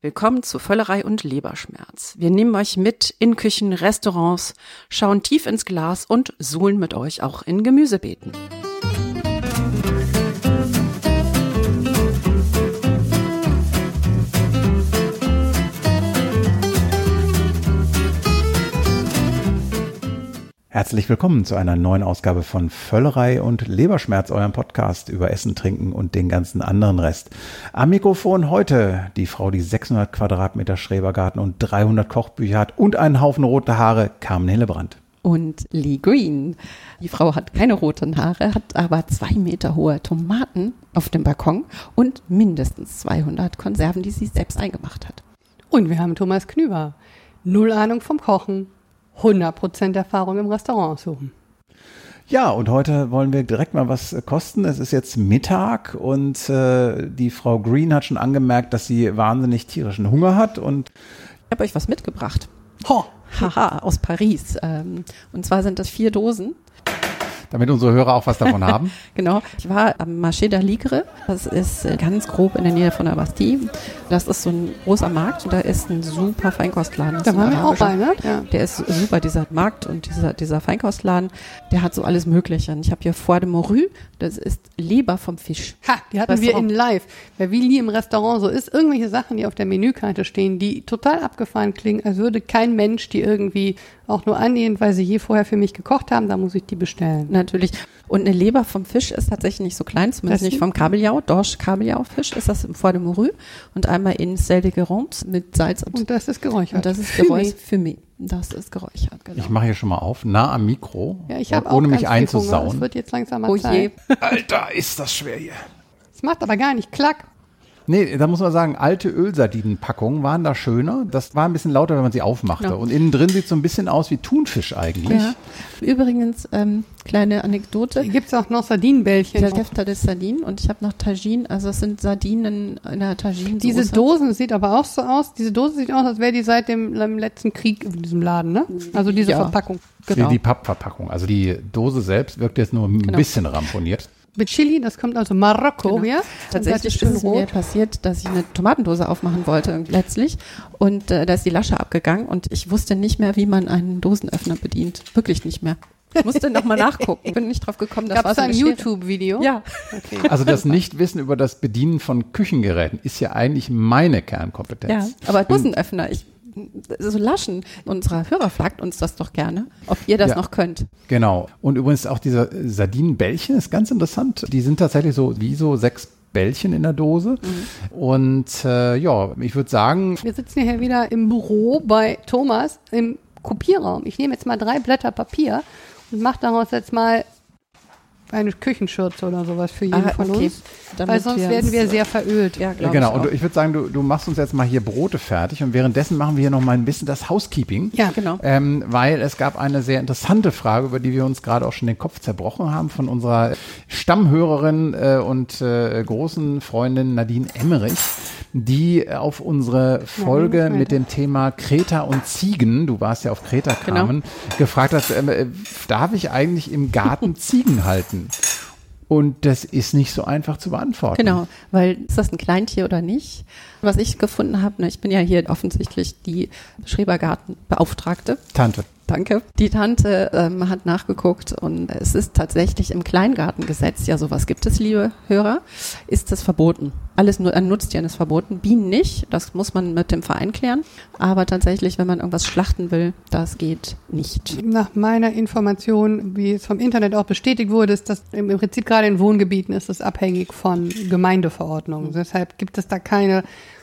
Willkommen zu Völlerei und Leberschmerz. Wir nehmen euch mit in Küchen, Restaurants, schauen tief ins Glas und suhlen mit euch auch in Gemüsebeeten. Herzlich willkommen zu einer neuen Ausgabe von Völlerei und Leberschmerz, eurem Podcast über Essen, Trinken und den ganzen anderen Rest. Am Mikrofon heute die Frau, die 600 Quadratmeter Schrebergarten und 300 Kochbücher hat und einen Haufen rote Haare, Carmen Hillebrand. Und Lee Green. Die Frau hat keine roten Haare, hat aber zwei Meter hohe Tomaten auf dem Balkon und mindestens 200 Konserven, die sie selbst eingemacht hat. Und wir haben Thomas Knüber. Null Ahnung vom Kochen, 100% Erfahrung im Restaurant suchen. Ja, und heute wollen wir direkt mal was kosten. Es ist jetzt Mittag und äh, die Frau Green hat schon angemerkt, dass sie wahnsinnig tierischen Hunger hat und ich habe euch was mitgebracht. Ho. Haha, aus Paris. Ähm, und zwar sind das vier Dosen damit unsere Hörer auch was davon haben. genau. Ich war am Marché d'Aligre. Das ist äh, ganz grob in der Nähe von der Bastille. Das ist so ein großer Markt und da ist ein super Feinkostladen. Da waren wir auch bei, ne? Ja. Der ist super, dieser Markt und dieser, dieser Feinkostladen. Der hat so alles Mögliche. Und ich habe hier Foie de Morue. Das ist Leber vom Fisch. Ha, die hatten wir in live. Weil wie nie im Restaurant so ist, irgendwelche Sachen, die auf der Menükarte stehen, die total abgefahren klingen, als würde kein Mensch die irgendwie auch nur annähernd, weil sie je vorher für mich gekocht haben, da muss ich die bestellen. Natürlich. Und eine Leber vom Fisch ist tatsächlich nicht so klein, zumindest nicht vom Kabeljau. Dorsch Kabeljau-Fisch ist das im Foie de Morue und einmal in Sel de Guérande mit Salz und, und das ist geräuchert. Und das ist geräuchert. Fumé. Das ist geräuchert, genau. Ich mache hier schon mal auf, nah am Mikro, ja, ich auch ohne mich einzusauen. Es wird jetzt langsam mal oh je. Alter, ist das schwer hier. Es macht aber gar nicht klack. Nee, da muss man sagen, alte Ölsardinenpackungen waren da schöner. Das war ein bisschen lauter, wenn man sie aufmachte. Ja. Und innen drin sieht so ein bisschen aus wie Thunfisch eigentlich. Ja. Übrigens, ähm, kleine Anekdote. Gibt es auch noch Sardinenbällchen? Der Hefter des Sardinen und ich habe noch Tagine, also es sind Sardinen in der Tagine. Diese Dosen sieht aber auch so aus. Diese Dose sieht aus, als wäre die seit dem, dem, letzten Krieg in diesem Laden, ne? Also diese ja. Verpackung. Genau. Die, die Pappverpackung. Also die Dose selbst wirkt jetzt nur ein genau. bisschen ramponiert mit Chili, das kommt aus Marokko, genau. ja? Tatsächlich ist es mir passiert, dass ich eine Tomatendose aufmachen wollte letztlich und äh, da ist die Lasche abgegangen und ich wusste nicht mehr, wie man einen Dosenöffner bedient. Wirklich nicht mehr. Ich musste nochmal nachgucken. Bin nicht drauf gekommen. Das war so ein YouTube-Video? Ja. Okay. Also das Nichtwissen über das Bedienen von Küchengeräten ist ja eigentlich meine Kernkompetenz. Ja, aber Dosenöffner, ich so Laschen unserer Hörer fragt uns das doch gerne, ob ihr das ja, noch könnt. Genau. Und übrigens auch diese Sardinenbällchen ist ganz interessant. Die sind tatsächlich so wie so sechs Bällchen in der Dose. Mhm. Und äh, ja, ich würde sagen. Wir sitzen hier wieder im Büro bei Thomas im Kopierraum. Ich nehme jetzt mal drei Blätter Papier und mache daraus jetzt mal eine Küchenschürze oder sowas für jeden ah, von okay. uns. Damit weil sonst werden wir sehr verölt. Ja, genau. Und ich würde sagen, du, du machst uns jetzt mal hier Brote fertig und währenddessen machen wir hier noch mal ein bisschen das Housekeeping. Ja, genau. Ähm, weil es gab eine sehr interessante Frage, über die wir uns gerade auch schon den Kopf zerbrochen haben von unserer Stammhörerin äh, und äh, großen Freundin Nadine Emmerich die auf unsere Folge ja, mit dem Thema Kreta und Ziegen, du warst ja auf Kreta. Carmen, genau. gefragt hat, äh, darf ich eigentlich im Garten Ziegen halten? Und das ist nicht so einfach zu beantworten. Genau, weil ist das ein Kleintier oder nicht? Was ich gefunden habe, ne, ich bin ja hier offensichtlich die Schrebergartenbeauftragte. Tante. Danke. Die Tante ähm, hat nachgeguckt und es ist tatsächlich im Kleingartengesetz, ja sowas gibt es, liebe Hörer, ist es verboten. Alles nur an Nutztieren ist verboten, Bienen nicht, das muss man mit dem Verein klären. Aber tatsächlich, wenn man irgendwas schlachten will, das geht nicht. Nach meiner Information, wie es vom Internet auch bestätigt wurde, ist das im Prinzip gerade in Wohngebieten ist es abhängig von Gemeindeverordnungen. Deshalb gibt es da keine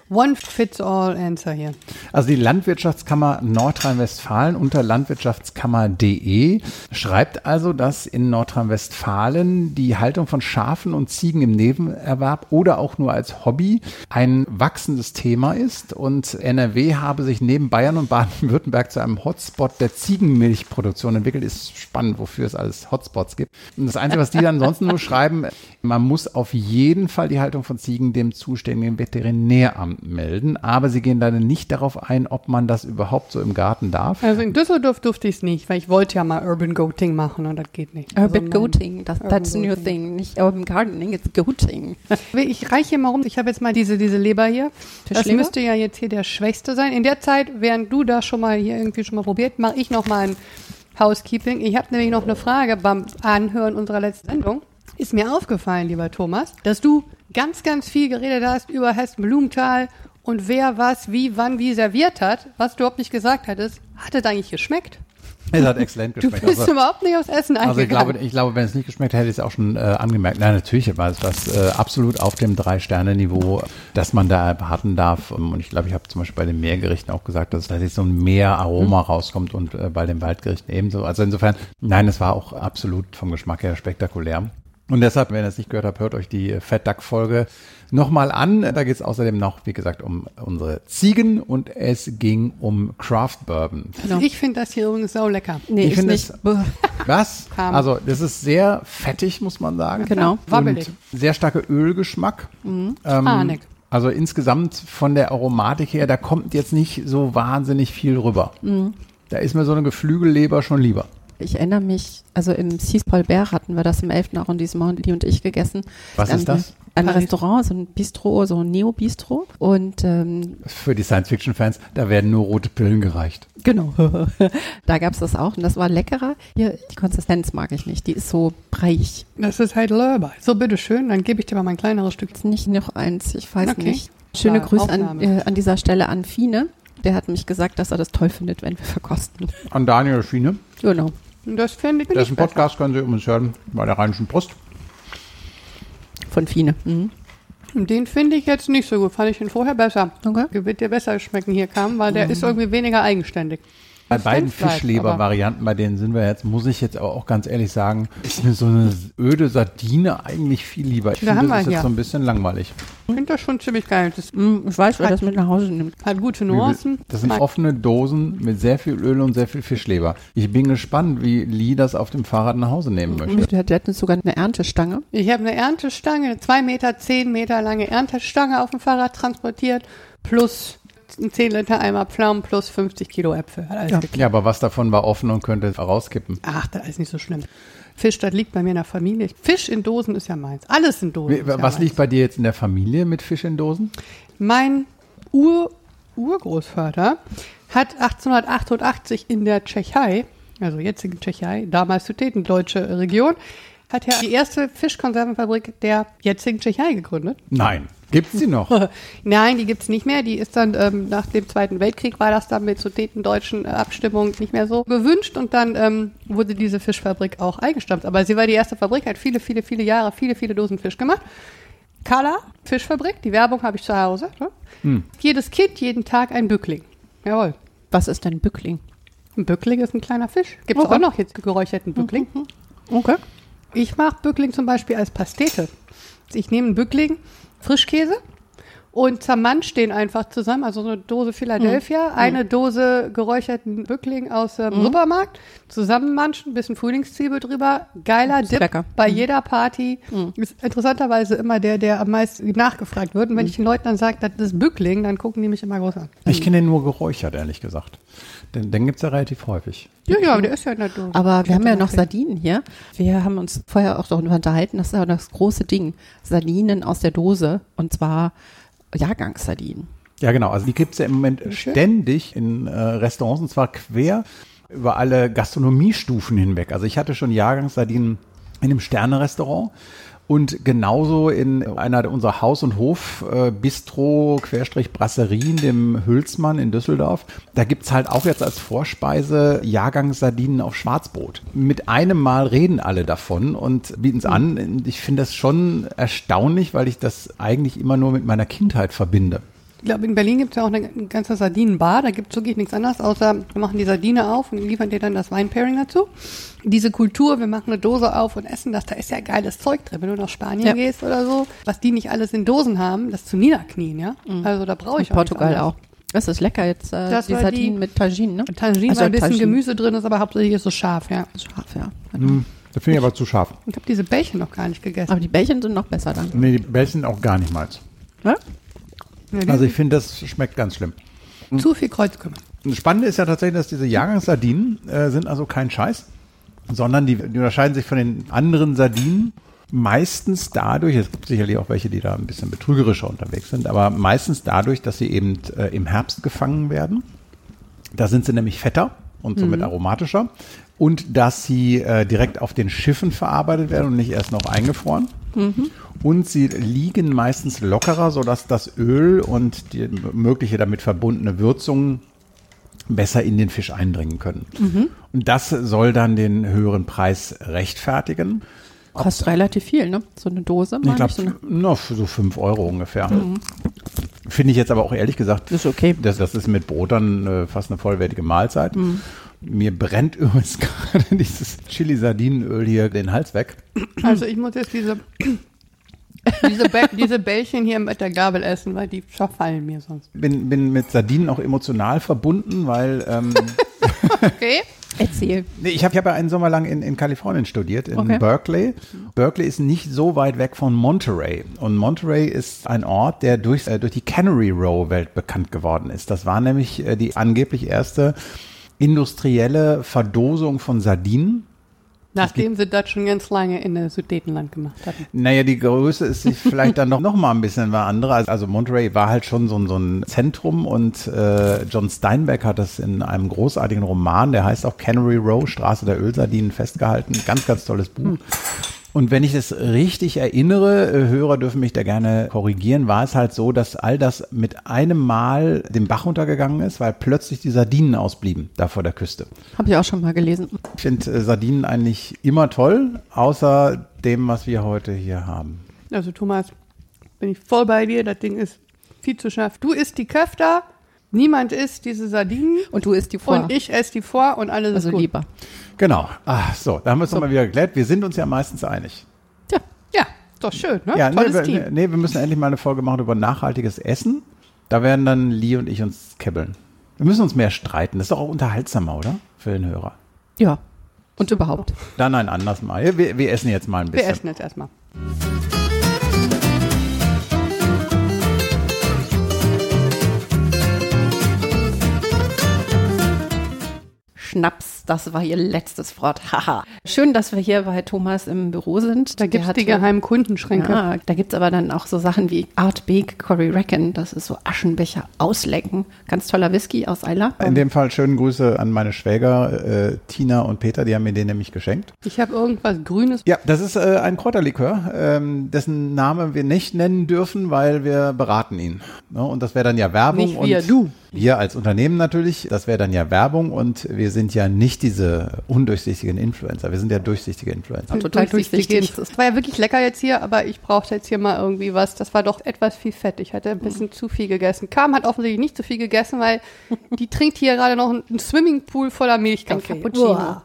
One-Fits-All-Answer hier. Also die Landwirtschaftskammer Nordrhein-Westfalen unter landwirtschaftskammer.de schreibt also, dass in Nordrhein-Westfalen die Haltung von Schafen und Ziegen im Nebenerwerb oder auch nur als Hobby ein wachsendes Thema ist und NRW habe sich neben Bayern und Baden-Württemberg zu einem Hotspot der Ziegenmilchproduktion entwickelt. Ist spannend, wofür es alles Hotspots gibt. Und das Einzige, was die dann ansonsten nur schreiben, man muss auf jeden Fall die Haltung von Ziegen dem zuständigen Veterinäramt melden, aber sie gehen leider nicht darauf ein, ob man das überhaupt so im Garten darf. Also in Düsseldorf durfte ich es nicht, weil ich wollte ja mal Urban Goating machen und das geht nicht. Urban also Goating, das, that's a new thing, nicht Urban Gardening, it's Goating. Ich reiche hier mal rum, ich habe jetzt mal diese, diese Leber hier. Das müsste ja jetzt hier der Schwächste sein. In der Zeit, während du da schon mal hier irgendwie schon mal probiert, mache ich noch mal ein Housekeeping. Ich habe nämlich noch eine Frage beim Anhören unserer letzten Sendung. Ist mir aufgefallen, lieber Thomas, dass du ganz, ganz viel geredet hast über Hessen-Blumenthal und wer was, wie, wann, wie serviert hat. Was du überhaupt nicht gesagt hattest, hat es eigentlich geschmeckt? Es hat exzellent geschmeckt. Du bist also, überhaupt nicht aufs Essen eingegangen. Also ich glaube, ich glaube, wenn es nicht geschmeckt hätte, hätte ich es auch schon äh, angemerkt. Nein, natürlich war es was äh, absolut auf dem Drei-Sterne-Niveau, dass man da erwarten darf. Und ich glaube, ich habe zum Beispiel bei den Meergerichten auch gesagt, dass da jetzt so ein Meeraroma mhm. rauskommt und äh, bei den Waldgerichten ebenso. Also insofern, nein, es war auch absolut vom Geschmack her spektakulär. Und deshalb, wenn ihr es nicht gehört habt, hört euch die Fat Duck Folge nochmal an. Da geht es außerdem noch, wie gesagt, um unsere Ziegen und es ging um Craft Bourbon. Genau. Ich finde das hier übrigens so lecker. Nee, ich, finde es. Was? Also, das ist sehr fettig, muss man sagen. Genau. Wabbelig. sehr starker Ölgeschmack. Mhm. Ähm, also insgesamt von der Aromatik her, da kommt jetzt nicht so wahnsinnig viel rüber. Mhm. Da ist mir so eine Geflügelleber schon lieber. Ich erinnere mich, also im Cis Paul Bert hatten wir das im 11. Arrondissement, die und ich gegessen. Was ist das? Ein Paris. Restaurant, so ein Bistro, so ein Neo-Bistro. Und ähm, für die Science-Fiction-Fans, da werden nur rote Pillen gereicht. Genau. da gab es das auch und das war leckerer. Hier, die Konsistenz mag ich nicht. Die ist so breiig. Das ist halt Lörber. So, bitteschön, dann gebe ich dir mal mein kleineres Stück. Nicht noch eins, ich weiß okay. nicht. Schöne Grüße an, äh, an dieser Stelle an Fine. Der hat mich gesagt, dass er das toll findet, wenn wir verkosten. An Daniel Fine? Genau. Das finde ich. Das ist ein Podcast, können Sie übrigens hören, bei der Rheinischen Post. Von Fine. Mhm. Den finde ich jetzt nicht so gut. Fand ich ihn vorher besser. Okay. Wird dir besser schmecken hier kam, weil der mhm. ist irgendwie weniger eigenständig. Bei beiden Fischleber-Varianten, bei denen sind wir jetzt, muss ich jetzt aber auch ganz ehrlich sagen, ist mir so eine öde Sardine eigentlich viel lieber. Ich finde, das ist jetzt so ein bisschen langweilig. Ich finde das schon ziemlich geil. Das mm, ich weiß, wer das mit nach Hause nimmt. Hat gute Nuancen. Das sind offene Dosen mit sehr viel Öl und sehr viel Fischleber. Ich bin gespannt, wie Lee das auf dem Fahrrad nach Hause nehmen möchte. Der hat sogar eine Erntestange. Ich habe eine Erntestange, eine zwei Meter, zehn Meter lange Erntestange auf dem Fahrrad transportiert, plus 10 Liter Eimer Pflaumen plus 50 Kilo Äpfel. Ja. ja. aber was davon war offen und könnte rauskippen? Ach, das ist nicht so schlimm. Fisch, das liegt bei mir in der Familie. Fisch in Dosen ist ja meins. Alles in Dosen. Wie, was ja liegt bei dir jetzt in der Familie mit Fisch in Dosen? Mein Ur Urgroßvater hat 1888 in der Tschechei, also jetzigen Tschechei, damals Sudetendeutsche Region, hat er die erste Fischkonservenfabrik der jetzigen Tschechei gegründet. Nein. Gibt es die noch? Nein, die gibt es nicht mehr. Die ist dann ähm, nach dem Zweiten Weltkrieg war das dann mit sudetendeutschen äh, Abstimmungen nicht mehr so gewünscht und dann ähm, wurde diese Fischfabrik auch eingestampft. Aber sie war die erste Fabrik, hat viele, viele, viele Jahre, viele, viele Dosen Fisch gemacht. Kala, Fischfabrik, die Werbung habe ich zu Hause. Ne? Hm. Jedes Kind, jeden Tag ein Bückling. Jawohl. Was ist denn Bückling? Ein Bückling ist ein kleiner Fisch. Gibt es okay. auch noch jetzt geräucherten Bückling. Mhm. Okay. Ich mache Bückling zum Beispiel als Pastete. Ich nehme einen Bückling, Frischkäse und zermanscht den einfach zusammen. Also so eine Dose Philadelphia, mhm. eine Dose geräucherten Bückling aus dem mhm. Supermarkt, zusammenmanschen, bisschen Frühlingszwiebel drüber. Geiler Dip lecker. bei mhm. jeder Party. Mhm. Ist interessanterweise immer der, der am meisten nachgefragt wird. Und wenn mhm. ich den Leuten dann sage, das ist Bückling, dann gucken die mich immer groß an. Ich kenne den nur geräuchert, ehrlich gesagt. Den, den gibt es ja relativ häufig. Ja, ja, der ist ja in der Dose. Aber wir haben ja noch Sardinen hier. Wir haben uns vorher auch darüber unterhalten, das ist ja das große Ding. Sardinen aus der Dose und zwar Jahrgangssardinen. Ja, genau. Also die gibt es ja im Moment ständig in äh, Restaurants und zwar quer über alle Gastronomiestufen hinweg. Also ich hatte schon Jahrgangssardinen in einem Sterne-Restaurant und genauso in einer unserer Haus- und Hof-Bistro, Querstrich Brasserien, dem Hülsmann in Düsseldorf. Da gibt's halt auch jetzt als Vorspeise Jahrgangssardinen auf Schwarzbrot. Mit einem Mal reden alle davon und bieten es an. Ich finde das schon erstaunlich, weil ich das eigentlich immer nur mit meiner Kindheit verbinde. Ich glaube, in Berlin gibt es ja auch eine, ganze Sardinenbar. Da gibt es wirklich nichts anderes, außer wir machen die Sardine auf und liefern dir dann das Weinpairing dazu. Diese Kultur, wir machen eine Dose auf und essen das, da ist ja geiles Zeug drin. Wenn du nach Spanien ja. gehst oder so, was die nicht alles in Dosen haben, das zu niederknien, ja. Mhm. Also da brauche ich in auch Portugal auch. Das ist lecker jetzt, äh, das die Sardinen die, mit Tagine, ne? Tagine, also ein bisschen Tagine. Gemüse drin ist, aber hauptsächlich ist so scharf, ja. Scharf, ja. Mhm. Das finde ich aber zu scharf. Ich habe diese Bällchen noch gar nicht gegessen. Aber die Bällchen sind noch besser dann. Nee, die Bällchen auch gar nicht mal. Ja? Also ich finde, das schmeckt ganz schlimm. Zu viel Kreuzkümmel. Das Spannende ist ja tatsächlich, dass diese Jahrgangssardinen äh, sind also kein Scheiß, sondern die, die unterscheiden sich von den anderen Sardinen meistens dadurch, es gibt sicherlich auch welche, die da ein bisschen betrügerischer unterwegs sind, aber meistens dadurch, dass sie eben äh, im Herbst gefangen werden. Da sind sie nämlich fetter und somit mhm. aromatischer. Und dass sie äh, direkt auf den Schiffen verarbeitet werden und nicht erst noch eingefroren. Mhm. Und sie liegen meistens lockerer, sodass das Öl und die mögliche damit verbundene Würzung besser in den Fisch eindringen können. Mhm. Und das soll dann den höheren Preis rechtfertigen. Kostet relativ viel, ne? So eine Dose. Ich glaube, so, so fünf Euro ungefähr. Mhm. Finde ich jetzt aber auch ehrlich gesagt, ist okay. Das, das ist mit Brot dann äh, fast eine vollwertige Mahlzeit. Mhm. Mir brennt übrigens gerade dieses Chili-Sardinenöl hier den Hals weg. Also ich muss jetzt diese, diese, diese Bällchen hier mit der Gabel essen, weil die verfallen mir sonst. Bin, bin mit Sardinen auch emotional verbunden, weil ähm, Okay. Erzähl. Nee, ich habe hab ja einen Sommer lang in, in Kalifornien studiert, in okay. Berkeley. Berkeley ist nicht so weit weg von Monterey. Und Monterey ist ein Ort, der durch, äh, durch die Cannery Row Welt bekannt geworden ist. Das war nämlich äh, die angeblich erste industrielle Verdosung von Sardinen Nachdem sie das schon ganz lange in der Sudetenland gemacht hatten. Naja, die Größe ist vielleicht dann noch, noch mal ein bisschen was andere. Also Monterey war halt schon so, so ein Zentrum und äh, John Steinbeck hat das in einem großartigen Roman, der heißt auch Cannery Row, Straße der Ölsardinen, festgehalten. Ganz, ganz tolles Buch. Und wenn ich das richtig erinnere, äh, Hörer dürfen mich da gerne korrigieren, war es halt so, dass all das mit einem Mal den Bach runtergegangen ist, weil plötzlich die Sardinen ausblieben da vor der Küste. Habe ich auch schon mal gelesen. Ich finde äh, Sardinen eigentlich immer toll, außer dem, was wir heute hier haben. Also Thomas, bin ich voll bei dir, das Ding ist viel zu scharf. Du isst die Köfter, niemand isst diese Sardinen. Und du isst die vor. Und ich esse die vor und alles also ist gut. lieber. Genau. Ah, so, da haben wir es so. nochmal wieder geklärt. Wir sind uns ja meistens einig. Ja, ja, doch schön, ne? Ja, Tolles nee, Team. Nee, wir müssen endlich mal eine Folge machen über nachhaltiges Essen. Da werden dann Lee und ich uns kibbeln. Wir müssen uns mehr streiten. Das ist doch auch unterhaltsamer, oder? Für den Hörer. Ja. Und überhaupt. Dann ein anderes Mal. Wir, wir essen jetzt mal ein bisschen. Wir essen jetzt erstmal. Schnaps, das war ihr letztes Wort. Haha. Schön, dass wir hier bei Thomas im Büro sind. Da gibt es die geheimen Kundenschränke. Ja, da gibt es aber dann auch so Sachen wie Art Bake Cory Reckon. Das ist so Aschenbecher auslecken. Ganz toller Whisky aus Eiler. In dem Fall schönen Grüße an meine Schwäger äh, Tina und Peter. Die haben mir den nämlich geschenkt. Ich habe irgendwas Grünes. Ja, das ist äh, ein Kräuterlikör, ähm, dessen Name wir nicht nennen dürfen, weil wir beraten ihn. Ne? Und das wäre dann ja Werbung. Nicht wir, du. Wir als Unternehmen natürlich, das wäre dann ja Werbung und wir sind ja nicht diese undurchsichtigen Influencer, wir sind ja durchsichtige Influencer. Total durchsichtig. Das war ja wirklich lecker jetzt hier, aber ich brauchte jetzt hier mal irgendwie was. Das war doch etwas viel Fett. Ich hatte ein bisschen zu viel gegessen. Kam hat offensichtlich nicht zu viel gegessen, weil die trinkt hier gerade noch einen Swimmingpool voller Milchkaffee. Cappuccino.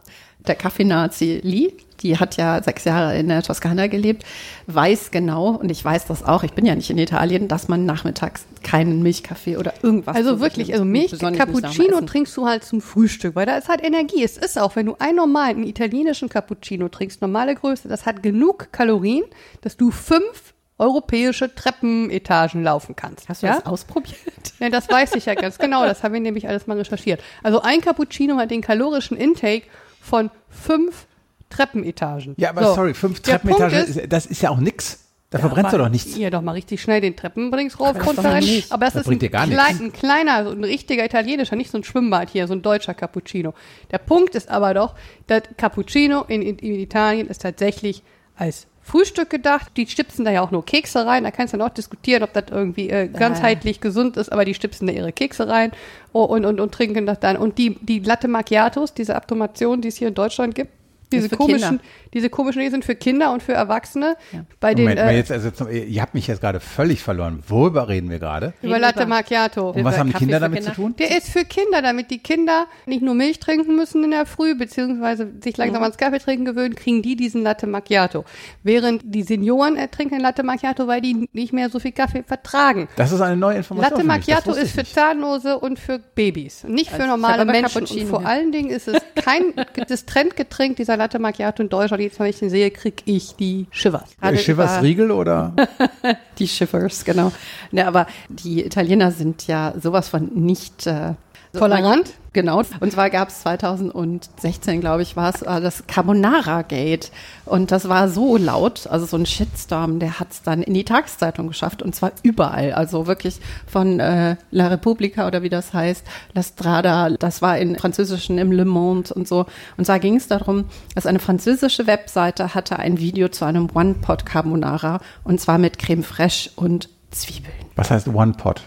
Der Kaffee-Nazi Lee die hat ja sechs Jahre in der Toskana gelebt, weiß genau, und ich weiß das auch, ich bin ja nicht in Italien, dass man nachmittags keinen Milchkaffee oder irgendwas. Also wirklich, also Milch, Cappuccino trinkst du halt zum Frühstück, weil da ist halt Energie. Es ist auch, wenn du einen normalen italienischen Cappuccino trinkst, normale Größe, das hat genug Kalorien, dass du fünf europäische Treppenetagen laufen kannst. Hast du ja? das ausprobiert? Ja, das weiß ich ja ganz genau. Das habe ich nämlich alles mal recherchiert. Also ein Cappuccino hat den kalorischen Intake von fünf Treppenetagen. Ja, aber so. sorry, fünf Treppenetagen, ist, das ist ja auch nix. Da ja, verbrennst du doch nichts. Ihr doch mal richtig schnell den Treppenbrings rauf, runter rein. Aber das, das ist ein, klein, ein, kleiner, so ein richtiger italienischer, nicht so ein Schwimmbad hier, so ein deutscher Cappuccino. Der Punkt ist aber doch, dass Cappuccino in, in, in Italien ist tatsächlich als Frühstück gedacht. Die stipsen da ja auch nur Kekse rein. Da kannst du noch diskutieren, ob das irgendwie äh, ganzheitlich äh. gesund ist, aber die stipsen da ihre Kekse rein und, und, und, und trinken das dann. Und die, die Latte Macchiatos, diese Abtomation, die es hier in Deutschland gibt, diese komischen, Kinder. diese komischen die sind für Kinder und für Erwachsene. Ja. Bei den, Moment, äh, jetzt, also, ihr habt mich jetzt gerade völlig verloren. Worüber reden wir gerade? Über Latte Macchiato. Und was haben die Kinder damit Kinder? zu tun? Der ist für Kinder, damit die Kinder nicht nur Milch trinken müssen in der Früh, beziehungsweise sich langsam mhm. ans Kaffee trinken gewöhnen, kriegen die diesen Latte Macchiato. Während die Senioren trinken Latte Macchiato, weil die nicht mehr so viel Kaffee vertragen. Das ist eine neue Information. Latte Macchiato ist für Zahnlose und für Babys, nicht für also normale Menschen. Und vor allen Dingen ist es kein das Trendgetränk dieser Latte Macchiato in Deutschland jedes Mal, wenn ich den sehe, kriege ich die Shivers. Äh, Shivers Riegel oder? die Shivers, genau. Ne, aber die Italiener sind ja sowas von nicht äh, Tolerant? Genau. Und zwar gab es 2016, glaube ich, war es äh, das Carbonara Gate. Und das war so laut, also so ein Shitstorm, der hat es dann in die Tageszeitung geschafft und zwar überall. Also wirklich von äh, La Repubblica oder wie das heißt, La Strada, das war in französischen im Le Monde und so. Und zwar ging es darum, dass eine französische Webseite hatte ein Video zu einem One-Pot Carbonara und zwar mit Creme fraiche und Zwiebeln. Was heißt One-Pot?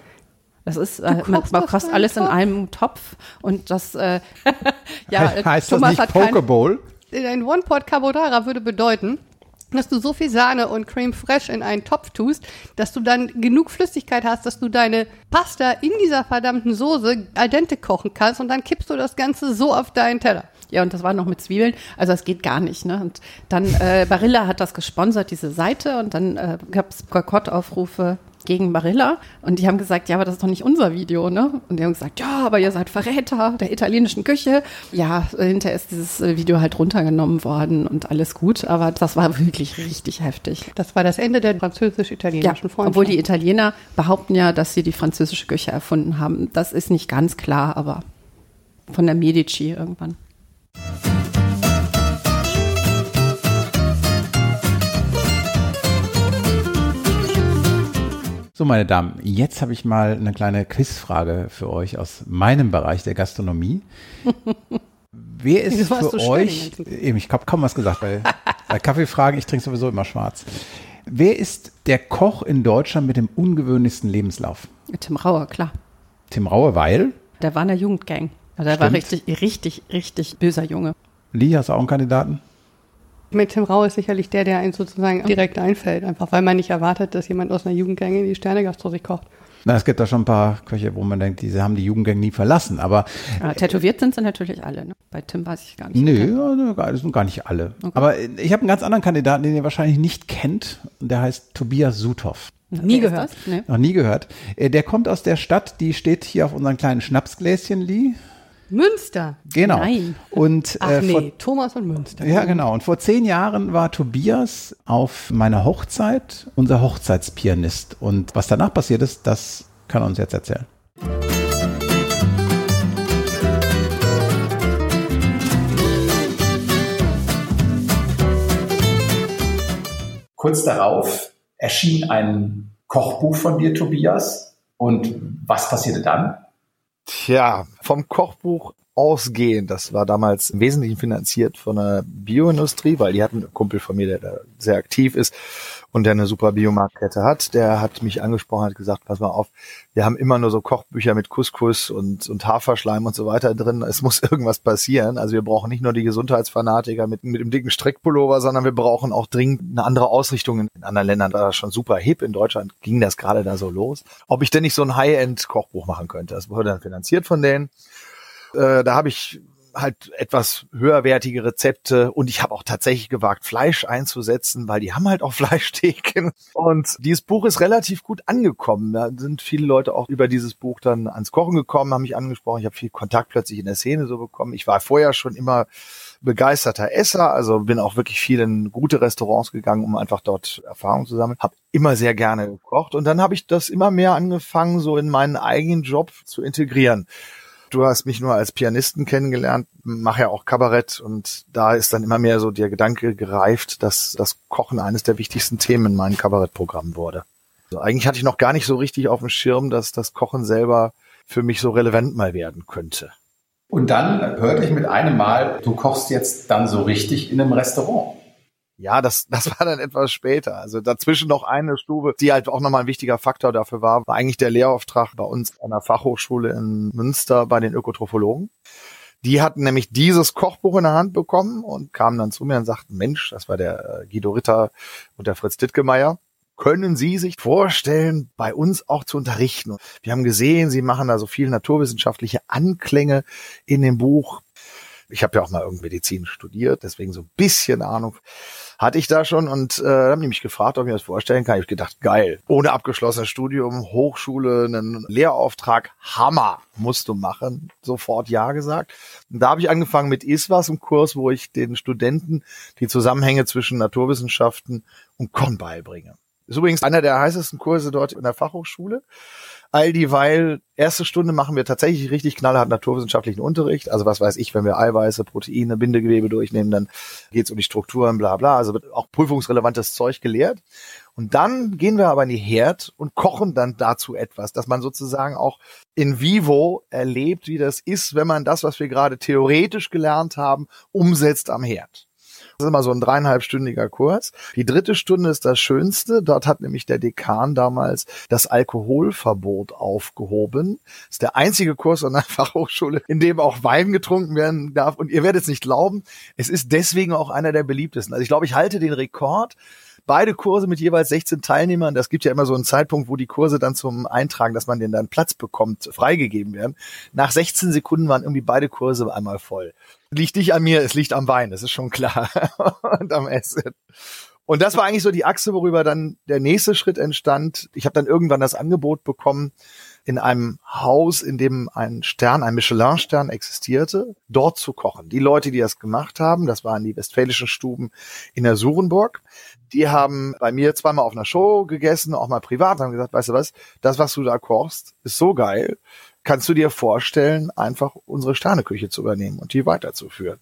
Das ist, äh, man, man kocht alles in einem Topf und das, äh, ja, He heißt Thomas das nicht Pokeball? Ein One-Pot Carbonara würde bedeuten, dass du so viel Sahne und Creme Fraiche in einen Topf tust, dass du dann genug Flüssigkeit hast, dass du deine Pasta in dieser verdammten Soße al dente kochen kannst und dann kippst du das Ganze so auf deinen Teller. Ja, und das war noch mit Zwiebeln. Also das geht gar nicht. Ne? Und dann, äh, Barilla hat das gesponsert, diese Seite, und dann äh, gab es Boykottaufrufe gegen Barilla und die haben gesagt, ja, aber das ist doch nicht unser Video, ne? Und die haben gesagt, ja, aber ihr seid Verräter der italienischen Küche. Ja, hinterher ist dieses äh, Video halt runtergenommen worden und alles gut, aber das war wirklich richtig heftig. Das war das Ende der französisch-italienischen ja, Freundschaft. Obwohl die Italiener behaupten ja, dass sie die französische Küche erfunden haben. Das ist nicht ganz klar, aber von der Medici irgendwann. So, meine Damen, jetzt habe ich mal eine kleine Quizfrage für euch aus meinem Bereich der Gastronomie. Wer ist für euch, eben, ich habe kaum was gesagt, weil bei Kaffeefragen, ich trinke sowieso immer schwarz. Wer ist der Koch in Deutschland mit dem ungewöhnlichsten Lebenslauf? Tim Rauer, klar. Tim Rauer, weil? Der war in der Jugendgang. Also der Stimmt. war richtig, richtig, richtig böser Junge. Lee, hast du auch einen Kandidaten? Mit Tim Rau ist sicherlich der, der einem sozusagen direkt einfällt, einfach weil man nicht erwartet, dass jemand aus einer Jugendgang in die Sternegastro sich kocht. Na, es gibt da schon ein paar Köche, wo man denkt, diese haben die Jugendgang nie verlassen, aber. Ja, tätowiert sind sie natürlich alle, ne? Bei Tim weiß ich gar nicht. Nö, das sind gar nicht alle. Okay. Aber ich habe einen ganz anderen Kandidaten, den ihr wahrscheinlich nicht kennt, und der heißt Tobias Suthoff. Nie gehört. Nee. Noch nie gehört. Äh, der kommt aus der Stadt, die steht hier auf unseren kleinen Schnapsgläschen, Lee. Münster. Genau. Nein. Und, Ach äh, nee, vor, Thomas und Münster. Ja, genau. Und vor zehn Jahren war Tobias auf meiner Hochzeit unser Hochzeitspianist. Und was danach passiert ist, das kann er uns jetzt erzählen. Kurz darauf erschien ein Kochbuch von dir, Tobias. Und was passierte dann? Tja, vom Kochbuch ausgehend, das war damals im Wesentlichen finanziert von der Bioindustrie, weil die hatten einen Kumpel von mir, der da sehr aktiv ist und der eine super Biomarktkette hat, der hat mich angesprochen, hat gesagt, pass mal auf, wir haben immer nur so Kochbücher mit Couscous und, und Haferschleim und so weiter drin, es muss irgendwas passieren, also wir brauchen nicht nur die Gesundheitsfanatiker mit, mit dem dicken Strickpullover, sondern wir brauchen auch dringend eine andere Ausrichtung. In anderen Ländern war das schon super hip, in Deutschland ging das gerade da so los. Ob ich denn nicht so ein High-End-Kochbuch machen könnte, das wurde dann finanziert von denen äh, da habe ich halt etwas höherwertige Rezepte und ich habe auch tatsächlich gewagt, Fleisch einzusetzen, weil die haben halt auch Fleischtheken. Und dieses Buch ist relativ gut angekommen. Da sind viele Leute auch über dieses Buch dann ans Kochen gekommen, haben mich angesprochen. Ich habe viel Kontakt plötzlich in der Szene so bekommen. Ich war vorher schon immer begeisterter Esser, also bin auch wirklich viel in gute Restaurants gegangen, um einfach dort Erfahrung zu sammeln. Habe immer sehr gerne gekocht und dann habe ich das immer mehr angefangen, so in meinen eigenen Job zu integrieren du hast mich nur als Pianisten kennengelernt, mache ja auch Kabarett und da ist dann immer mehr so der Gedanke gereift, dass das Kochen eines der wichtigsten Themen in meinem Kabarettprogramm wurde. Also eigentlich hatte ich noch gar nicht so richtig auf dem Schirm, dass das Kochen selber für mich so relevant mal werden könnte. Und dann hörte ich mit einem Mal, du kochst jetzt dann so richtig in einem Restaurant. Ja, das, das war dann etwas später. Also dazwischen noch eine Stube, die halt auch nochmal ein wichtiger Faktor dafür war, war eigentlich der Lehrauftrag bei uns an der Fachhochschule in Münster bei den Ökotrophologen. Die hatten nämlich dieses Kochbuch in der Hand bekommen und kamen dann zu mir und sagten, Mensch, das war der äh, Guido Ritter und der Fritz Dittgemeier. Können Sie sich vorstellen, bei uns auch zu unterrichten? Wir haben gesehen, Sie machen da so viel naturwissenschaftliche Anklänge in dem Buch ich habe ja auch mal irgend Medizin studiert, deswegen so ein bisschen Ahnung hatte ich da schon und äh, haben die mich gefragt, ob ich mir das vorstellen kann. Ich habe gedacht, geil. Ohne abgeschlossenes Studium, Hochschule, einen Lehrauftrag, Hammer, musst du machen. Sofort Ja gesagt. Und da habe ich angefangen mit ISWAS, einem Kurs, wo ich den Studenten die Zusammenhänge zwischen Naturwissenschaften und Kochen beibringe. Ist übrigens einer der heißesten Kurse dort in der Fachhochschule. All dieweil, erste Stunde machen wir tatsächlich richtig knallhart naturwissenschaftlichen Unterricht. Also was weiß ich, wenn wir Eiweiße, Proteine, Bindegewebe durchnehmen, dann geht es um die Strukturen, bla bla. Also wird auch prüfungsrelevantes Zeug gelehrt. Und dann gehen wir aber in die Herd und kochen dann dazu etwas, dass man sozusagen auch in vivo erlebt, wie das ist, wenn man das, was wir gerade theoretisch gelernt haben, umsetzt am Herd. Das ist immer so ein dreieinhalbstündiger Kurs. Die dritte Stunde ist das Schönste. Dort hat nämlich der Dekan damals das Alkoholverbot aufgehoben. Das ist der einzige Kurs an der Fachhochschule, in dem auch Wein getrunken werden darf. Und ihr werdet es nicht glauben, es ist deswegen auch einer der beliebtesten. Also ich glaube, ich halte den Rekord beide Kurse mit jeweils 16 Teilnehmern. Das gibt ja immer so einen Zeitpunkt, wo die Kurse dann zum Eintragen, dass man den dann Platz bekommt, freigegeben werden. Nach 16 Sekunden waren irgendwie beide Kurse einmal voll. Liegt nicht an mir, es liegt am Wein, das ist schon klar. und am Essen. Und das war eigentlich so die Achse, worüber dann der nächste Schritt entstand. Ich habe dann irgendwann das Angebot bekommen, in einem Haus, in dem ein Stern, ein Michelin-Stern existierte, dort zu kochen. Die Leute, die das gemacht haben, das waren die westfälischen Stuben in der Surenburg, die haben bei mir zweimal auf einer Show gegessen, auch mal privat, haben gesagt, weißt du was, das, was du da kochst, ist so geil. Kannst du dir vorstellen, einfach unsere Sterneküche zu übernehmen und die weiterzuführen?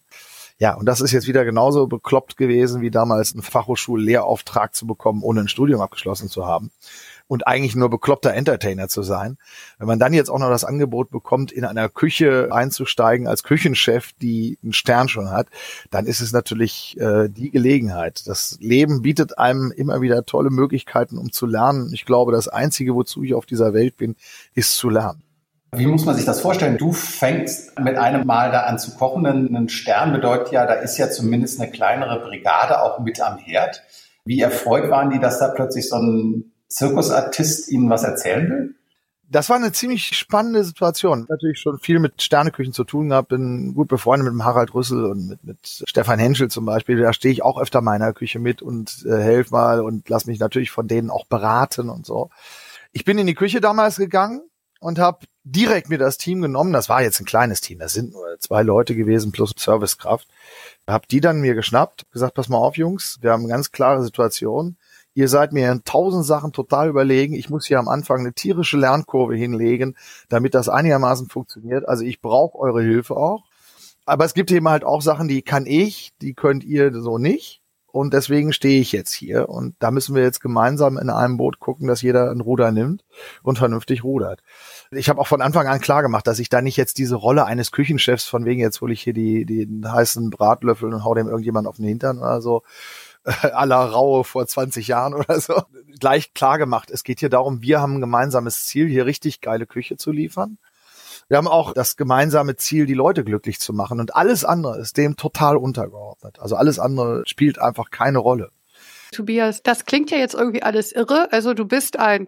Ja, und das ist jetzt wieder genauso bekloppt gewesen, wie damals einen Fachhochschullehrauftrag zu bekommen, ohne ein Studium abgeschlossen zu haben und eigentlich nur bekloppter Entertainer zu sein. Wenn man dann jetzt auch noch das Angebot bekommt, in einer Küche einzusteigen als Küchenchef, die einen Stern schon hat, dann ist es natürlich äh, die Gelegenheit. Das Leben bietet einem immer wieder tolle Möglichkeiten, um zu lernen. Ich glaube, das Einzige, wozu ich auf dieser Welt bin, ist zu lernen. Wie muss man sich das vorstellen? Du fängst mit einem Mal da an zu kochen. Ein Stern bedeutet ja, da ist ja zumindest eine kleinere Brigade auch mit am Herd. Wie erfreut waren die, dass da plötzlich so ein Zirkusartist Ihnen was erzählen will? Das war eine ziemlich spannende Situation. Natürlich schon viel mit Sterneküchen zu tun gehabt, bin gut befreundet mit dem Harald Rüssel und mit, mit Stefan Henschel zum Beispiel. Da stehe ich auch öfter meiner Küche mit und äh, helfe mal und lass mich natürlich von denen auch beraten und so. Ich bin in die Küche damals gegangen und habe direkt mir das Team genommen. Das war jetzt ein kleines Team, das sind nur zwei Leute gewesen plus Servicekraft. Hab die dann mir geschnappt, gesagt, pass mal auf, Jungs, wir haben eine ganz klare Situation Ihr seid mir in tausend Sachen total überlegen. Ich muss hier am Anfang eine tierische Lernkurve hinlegen, damit das einigermaßen funktioniert. Also ich brauche eure Hilfe auch. Aber es gibt eben halt auch Sachen, die kann ich, die könnt ihr so nicht. Und deswegen stehe ich jetzt hier. Und da müssen wir jetzt gemeinsam in einem Boot gucken, dass jeder ein Ruder nimmt und vernünftig rudert. Ich habe auch von Anfang an klar gemacht, dass ich da nicht jetzt diese Rolle eines Küchenchefs, von wegen jetzt hole ich hier die, die heißen Bratlöffel und hau dem irgendjemand auf den Hintern oder so, aller Raue vor 20 Jahren oder so, gleich klar gemacht. Es geht hier darum, wir haben ein gemeinsames Ziel, hier richtig geile Küche zu liefern. Wir haben auch das gemeinsame Ziel, die Leute glücklich zu machen. Und alles andere ist dem total untergeordnet. Also alles andere spielt einfach keine Rolle. Tobias, das klingt ja jetzt irgendwie alles irre. Also du bist ein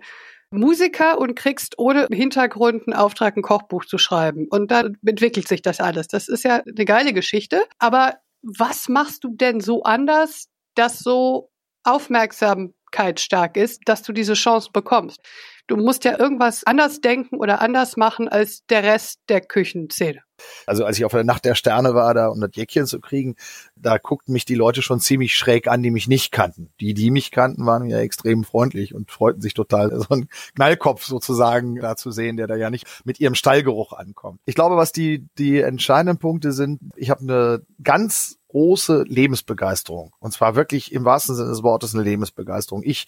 Musiker und kriegst ohne Hintergrund einen Auftrag, ein Kochbuch zu schreiben. Und dann entwickelt sich das alles. Das ist ja eine geile Geschichte. Aber was machst du denn so anders, das so aufmerksamkeitsstark ist, dass du diese Chance bekommst. Du musst ja irgendwas anders denken oder anders machen als der Rest der Küchenszene. Also als ich auf der Nacht der Sterne war, da um das Jäckchen zu kriegen, da guckten mich die Leute schon ziemlich schräg an, die mich nicht kannten. Die, die mich kannten, waren ja extrem freundlich und freuten sich total, so ein Knallkopf sozusagen da zu sehen, der da ja nicht mit ihrem Stallgeruch ankommt. Ich glaube, was die, die entscheidenden Punkte sind, ich habe eine ganz große Lebensbegeisterung. Und zwar wirklich im wahrsten Sinne des Wortes eine Lebensbegeisterung. Ich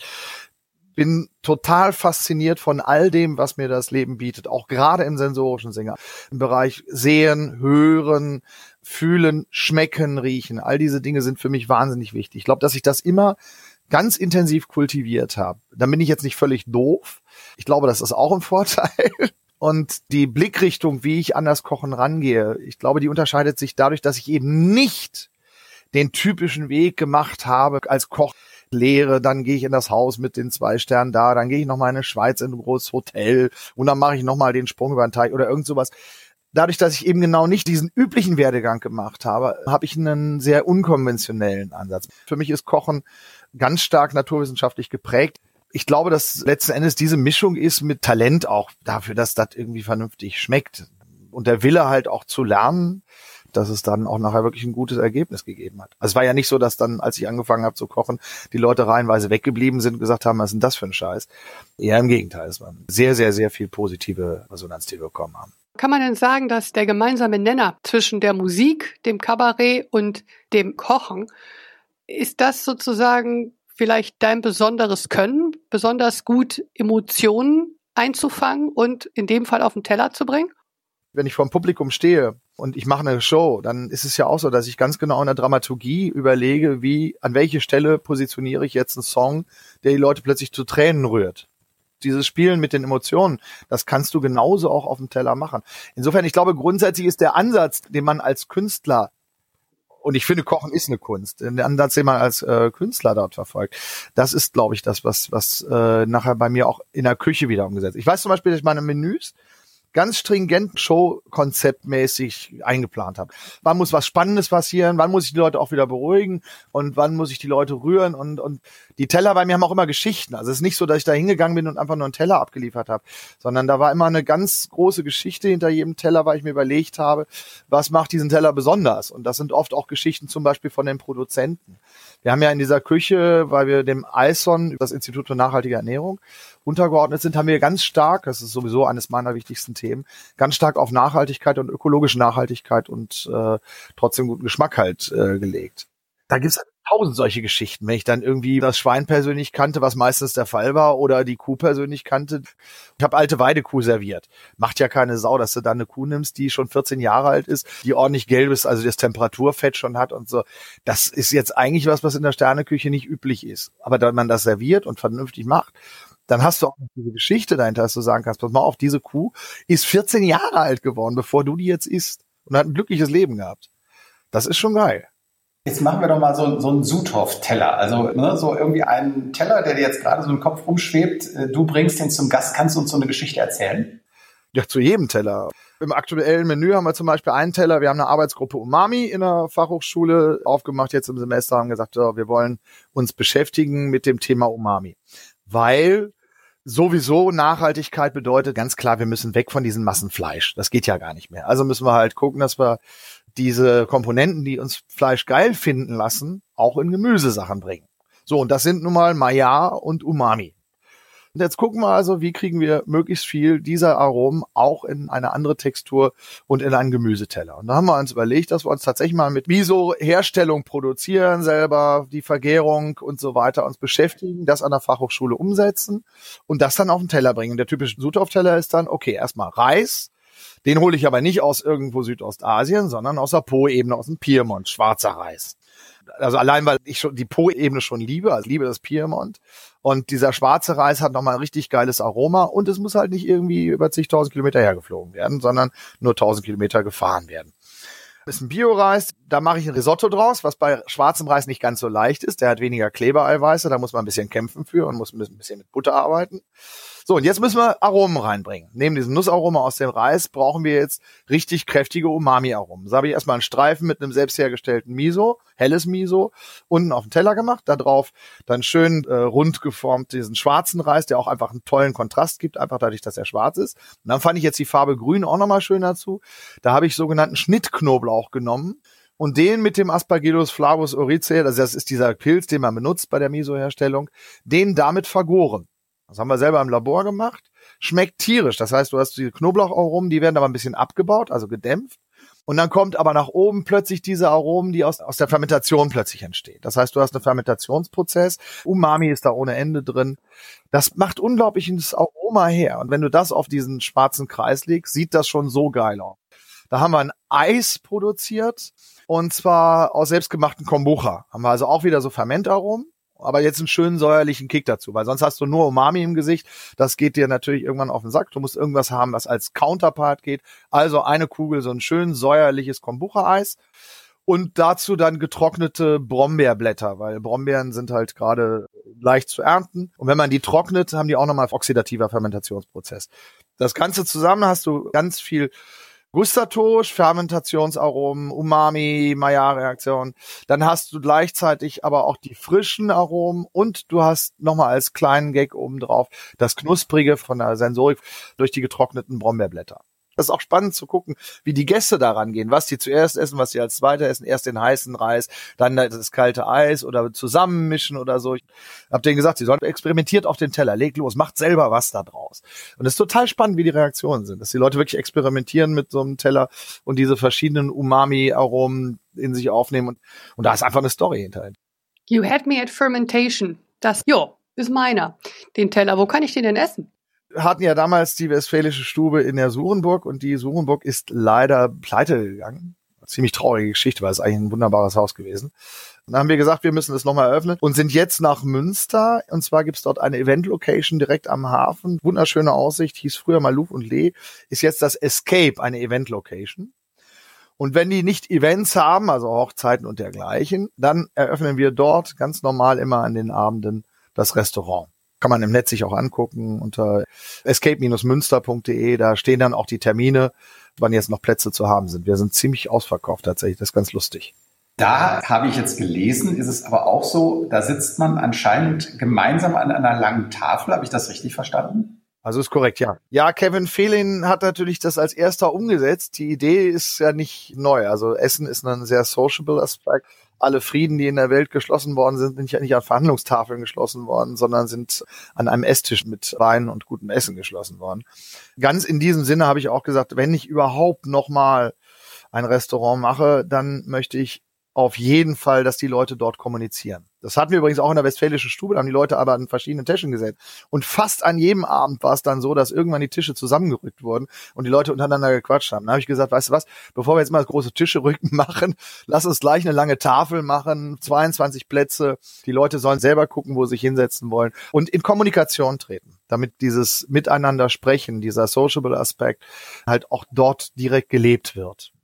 bin total fasziniert von all dem, was mir das Leben bietet, auch gerade im sensorischen Singer, im Bereich Sehen, Hören, Fühlen, Schmecken, Riechen. All diese Dinge sind für mich wahnsinnig wichtig. Ich glaube, dass ich das immer ganz intensiv kultiviert habe. Dann bin ich jetzt nicht völlig doof. Ich glaube, das ist auch ein Vorteil. Und die Blickrichtung, wie ich an das Kochen rangehe, ich glaube, die unterscheidet sich dadurch, dass ich eben nicht den typischen Weg gemacht habe als Koch. Lehre, dann gehe ich in das Haus mit den zwei Sternen da, dann gehe ich noch mal in die Schweiz in ein großes Hotel und dann mache ich noch mal den Sprung über den Teich oder irgend sowas. dadurch, dass ich eben genau nicht diesen üblichen Werdegang gemacht habe, habe ich einen sehr unkonventionellen Ansatz. Für mich ist Kochen ganz stark naturwissenschaftlich geprägt. Ich glaube, dass letzten Endes diese Mischung ist mit Talent auch dafür, dass das irgendwie vernünftig schmeckt und der Wille halt auch zu lernen dass es dann auch nachher wirklich ein gutes Ergebnis gegeben hat. Also es war ja nicht so, dass dann, als ich angefangen habe zu kochen, die Leute reihenweise weggeblieben sind und gesagt haben, was ist denn das für ein Scheiß? Eher im Gegenteil, es waren sehr, sehr, sehr viel positive Resonanz, die wir bekommen haben. Kann man denn sagen, dass der gemeinsame Nenner zwischen der Musik, dem Kabarett und dem Kochen, ist das sozusagen vielleicht dein besonderes Können, besonders gut Emotionen einzufangen und in dem Fall auf den Teller zu bringen? Wenn ich vor dem Publikum stehe und ich mache eine Show, dann ist es ja auch so, dass ich ganz genau in der Dramaturgie überlege, wie, an welche Stelle positioniere ich jetzt einen Song, der die Leute plötzlich zu Tränen rührt. Dieses Spielen mit den Emotionen, das kannst du genauso auch auf dem Teller machen. Insofern, ich glaube, grundsätzlich ist der Ansatz, den man als Künstler und ich finde, Kochen ist eine Kunst. Der Ansatz, den man als äh, Künstler dort verfolgt, das ist, glaube ich, das, was, was äh, nachher bei mir auch in der Küche wieder umgesetzt. Ich weiß zum Beispiel, dass ich meine Menüs, ganz stringent Show-konzeptmäßig eingeplant habe. Wann muss was Spannendes passieren? Wann muss ich die Leute auch wieder beruhigen? Und wann muss ich die Leute rühren? Und, und die Teller bei mir haben auch immer Geschichten. Also es ist nicht so, dass ich da hingegangen bin und einfach nur einen Teller abgeliefert habe, sondern da war immer eine ganz große Geschichte hinter jedem Teller, weil ich mir überlegt habe, was macht diesen Teller besonders? Und das sind oft auch Geschichten zum Beispiel von den Produzenten. Wir haben ja in dieser Küche, weil wir dem ISON, das Institut für nachhaltige Ernährung, untergeordnet sind, haben wir ganz stark, das ist sowieso eines meiner wichtigsten Themen, ganz stark auf Nachhaltigkeit und ökologische Nachhaltigkeit und äh, trotzdem guten Geschmack halt äh, gelegt. Da gibt's tausend solche Geschichten. Wenn ich dann irgendwie das Schwein persönlich kannte, was meistens der Fall war, oder die Kuh persönlich kannte. Ich habe alte Weidekuh serviert. Macht ja keine Sau, dass du dann eine Kuh nimmst, die schon 14 Jahre alt ist, die ordentlich gelb ist, also das Temperaturfett schon hat und so. Das ist jetzt eigentlich was, was in der Sterneküche nicht üblich ist. Aber wenn man das serviert und vernünftig macht, dann hast du auch diese Geschichte dahinter, dass du sagen kannst, pass mal auf, diese Kuh ist 14 Jahre alt geworden, bevor du die jetzt isst und hat ein glückliches Leben gehabt. Das ist schon geil. Jetzt machen wir doch mal so, so einen Suthoff-Teller. Also ne, so irgendwie einen Teller, der dir jetzt gerade so im Kopf rumschwebt. Äh, du bringst den zum Gast. Kannst du uns so eine Geschichte erzählen? Ja, zu jedem Teller. Im aktuellen Menü haben wir zum Beispiel einen Teller. Wir haben eine Arbeitsgruppe Umami in der Fachhochschule aufgemacht jetzt im Semester, haben gesagt, so, wir wollen uns beschäftigen mit dem Thema Umami. Weil sowieso Nachhaltigkeit bedeutet ganz klar, wir müssen weg von diesem Massenfleisch. Das geht ja gar nicht mehr. Also müssen wir halt gucken, dass wir diese Komponenten, die uns Fleisch geil finden lassen, auch in Gemüsesachen bringen. So, und das sind nun mal Maya und Umami. Und jetzt gucken wir also, wie kriegen wir möglichst viel dieser Aromen auch in eine andere Textur und in einen Gemüseteller. Und da haben wir uns überlegt, dass wir uns tatsächlich mal mit Miso-Herstellung produzieren, selber die Vergärung und so weiter uns beschäftigen, das an der Fachhochschule umsetzen und das dann auf den Teller bringen. Der typische Sutauf-Teller ist dann, okay, erstmal Reis, den hole ich aber nicht aus irgendwo Südostasien, sondern aus der Po-Ebene, aus dem Piemont, schwarzer Reis. Also allein, weil ich schon die Po-Ebene schon liebe, also liebe das Piemont. Und dieser schwarze Reis hat nochmal ein richtig geiles Aroma und es muss halt nicht irgendwie über zigtausend Kilometer hergeflogen werden, sondern nur tausend Kilometer gefahren werden. Ist ein Bio-Reis, da mache ich ein Risotto draus, was bei schwarzem Reis nicht ganz so leicht ist. Der hat weniger Klebereiweiße, da muss man ein bisschen kämpfen für und muss ein bisschen mit Butter arbeiten. So, und jetzt müssen wir Aromen reinbringen. Neben diesem Nussaroma aus dem Reis brauchen wir jetzt richtig kräftige Umami-Aromen. So habe ich erstmal einen Streifen mit einem selbst hergestellten Miso, helles Miso, unten auf den Teller gemacht. Da drauf dann schön äh, rund geformt diesen schwarzen Reis, der auch einfach einen tollen Kontrast gibt, einfach dadurch, dass er schwarz ist. Und dann fand ich jetzt die Farbe grün auch nochmal schön dazu. Da habe ich sogenannten Schnittknoblauch genommen und den mit dem Aspergillus flavus oryzae, also das ist dieser Pilz, den man benutzt bei der Miso-Herstellung, den damit vergoren. Das haben wir selber im Labor gemacht. Schmeckt tierisch. Das heißt, du hast die Knoblaucharomen, die werden aber ein bisschen abgebaut, also gedämpft. Und dann kommt aber nach oben plötzlich diese Aromen, die aus, aus der Fermentation plötzlich entstehen. Das heißt, du hast einen Fermentationsprozess. Umami ist da ohne Ende drin. Das macht unglaubliches Aroma her. Und wenn du das auf diesen schwarzen Kreis legst, sieht das schon so geil aus. Da haben wir ein Eis produziert. Und zwar aus selbstgemachten Kombucha. Haben wir also auch wieder so Fermentaromen aber jetzt einen schönen säuerlichen Kick dazu, weil sonst hast du nur Umami im Gesicht. Das geht dir natürlich irgendwann auf den Sack. Du musst irgendwas haben, was als Counterpart geht. Also eine Kugel, so ein schön säuerliches Kombucha-Eis. Und dazu dann getrocknete Brombeerblätter, weil Brombeeren sind halt gerade leicht zu ernten. Und wenn man die trocknet, haben die auch nochmal oxidativer Fermentationsprozess. Das Ganze zusammen hast du ganz viel Gustatosch, Fermentationsaromen, Umami, Maillard-Reaktion. Dann hast du gleichzeitig aber auch die frischen Aromen und du hast nochmal als kleinen Gag obendrauf das Knusprige von der Sensorik durch die getrockneten Brombeerblätter. Das ist auch spannend zu gucken, wie die Gäste daran gehen, was die zuerst essen, was sie als zweiter essen. Erst den heißen Reis, dann das kalte Eis oder zusammenmischen oder so. Ich habe denen gesagt, sie sollen experimentiert auf den Teller, legt los, macht selber was da draus. Und es ist total spannend, wie die Reaktionen sind, dass die Leute wirklich experimentieren mit so einem Teller und diese verschiedenen Umami-Aromen in sich aufnehmen. Und, und da ist einfach eine Story hinterher. You had me at fermentation. Das, jo, ist meiner. Den Teller, wo kann ich den denn essen? Hatten ja damals die Westfälische Stube in der Surenburg und die Surenburg ist leider pleite gegangen. Ziemlich traurige Geschichte, weil es eigentlich ein wunderbares Haus gewesen. Und dann haben wir gesagt, wir müssen das nochmal eröffnen und sind jetzt nach Münster. Und zwar gibt's dort eine Event-Location direkt am Hafen. Wunderschöne Aussicht, hieß früher mal Louvre und Lee. Ist jetzt das Escape, eine Event-Location. Und wenn die nicht Events haben, also Hochzeiten und dergleichen, dann eröffnen wir dort ganz normal immer an den Abenden das Restaurant kann man im Netz sich auch angucken unter escape-münster.de. Da stehen dann auch die Termine, wann jetzt noch Plätze zu haben sind. Wir sind ziemlich ausverkauft tatsächlich. Das ist ganz lustig. Da habe ich jetzt gelesen, ist es aber auch so, da sitzt man anscheinend gemeinsam an einer langen Tafel. Habe ich das richtig verstanden? Also ist korrekt, ja. Ja, Kevin Fehlin hat natürlich das als erster umgesetzt. Die Idee ist ja nicht neu. Also Essen ist ein sehr sociable Aspekt alle Frieden, die in der Welt geschlossen worden sind, sind ja nicht an Verhandlungstafeln geschlossen worden, sondern sind an einem Esstisch mit Wein und gutem Essen geschlossen worden. Ganz in diesem Sinne habe ich auch gesagt, wenn ich überhaupt nochmal ein Restaurant mache, dann möchte ich auf jeden Fall, dass die Leute dort kommunizieren. Das hatten wir übrigens auch in der Westfälischen Stube, da haben die Leute aber an verschiedenen Tischen gesetzt. Und fast an jedem Abend war es dann so, dass irgendwann die Tische zusammengerückt wurden und die Leute untereinander gequatscht haben. Da habe ich gesagt, weißt du was, bevor wir jetzt mal das große Tische rücken machen, lass uns gleich eine lange Tafel machen, 22 Plätze. Die Leute sollen selber gucken, wo sie sich hinsetzen wollen und in Kommunikation treten, damit dieses Miteinander sprechen, dieser sociable Aspekt halt auch dort direkt gelebt wird.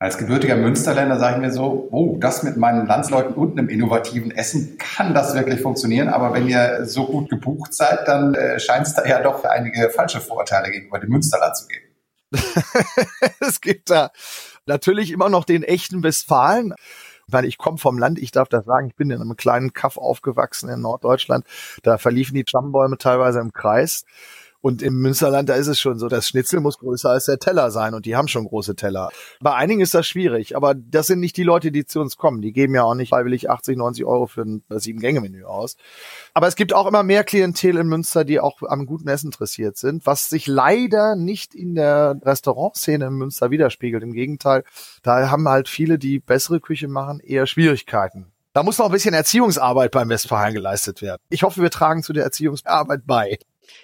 Als gebürtiger Münsterländer sage ich mir so, oh, das mit meinen Landsleuten und einem innovativen Essen, kann das wirklich funktionieren? Aber wenn ihr so gut gebucht seid, dann äh, scheint es da ja doch einige falsche Vorurteile gegenüber dem Münsterland zu geben. es gibt da natürlich immer noch den echten Westfalen weil ich komme vom Land, ich darf das sagen, ich bin in einem kleinen Kaff aufgewachsen in Norddeutschland. Da verliefen die Stammbäume teilweise im Kreis. Und im Münsterland, da ist es schon so, das Schnitzel muss größer als der Teller sein und die haben schon große Teller. Bei einigen ist das schwierig, aber das sind nicht die Leute, die zu uns kommen. Die geben ja auch nicht freiwillig 80, 90 Euro für ein Sieben-Gänge-Menü aus. Aber es gibt auch immer mehr Klientel in Münster, die auch am guten Essen interessiert sind, was sich leider nicht in der Restaurantszene in Münster widerspiegelt. Im Gegenteil, da haben halt viele, die bessere Küche machen, eher Schwierigkeiten. Da muss noch ein bisschen Erziehungsarbeit beim Westfalen geleistet werden. Ich hoffe, wir tragen zu der Erziehungsarbeit bei.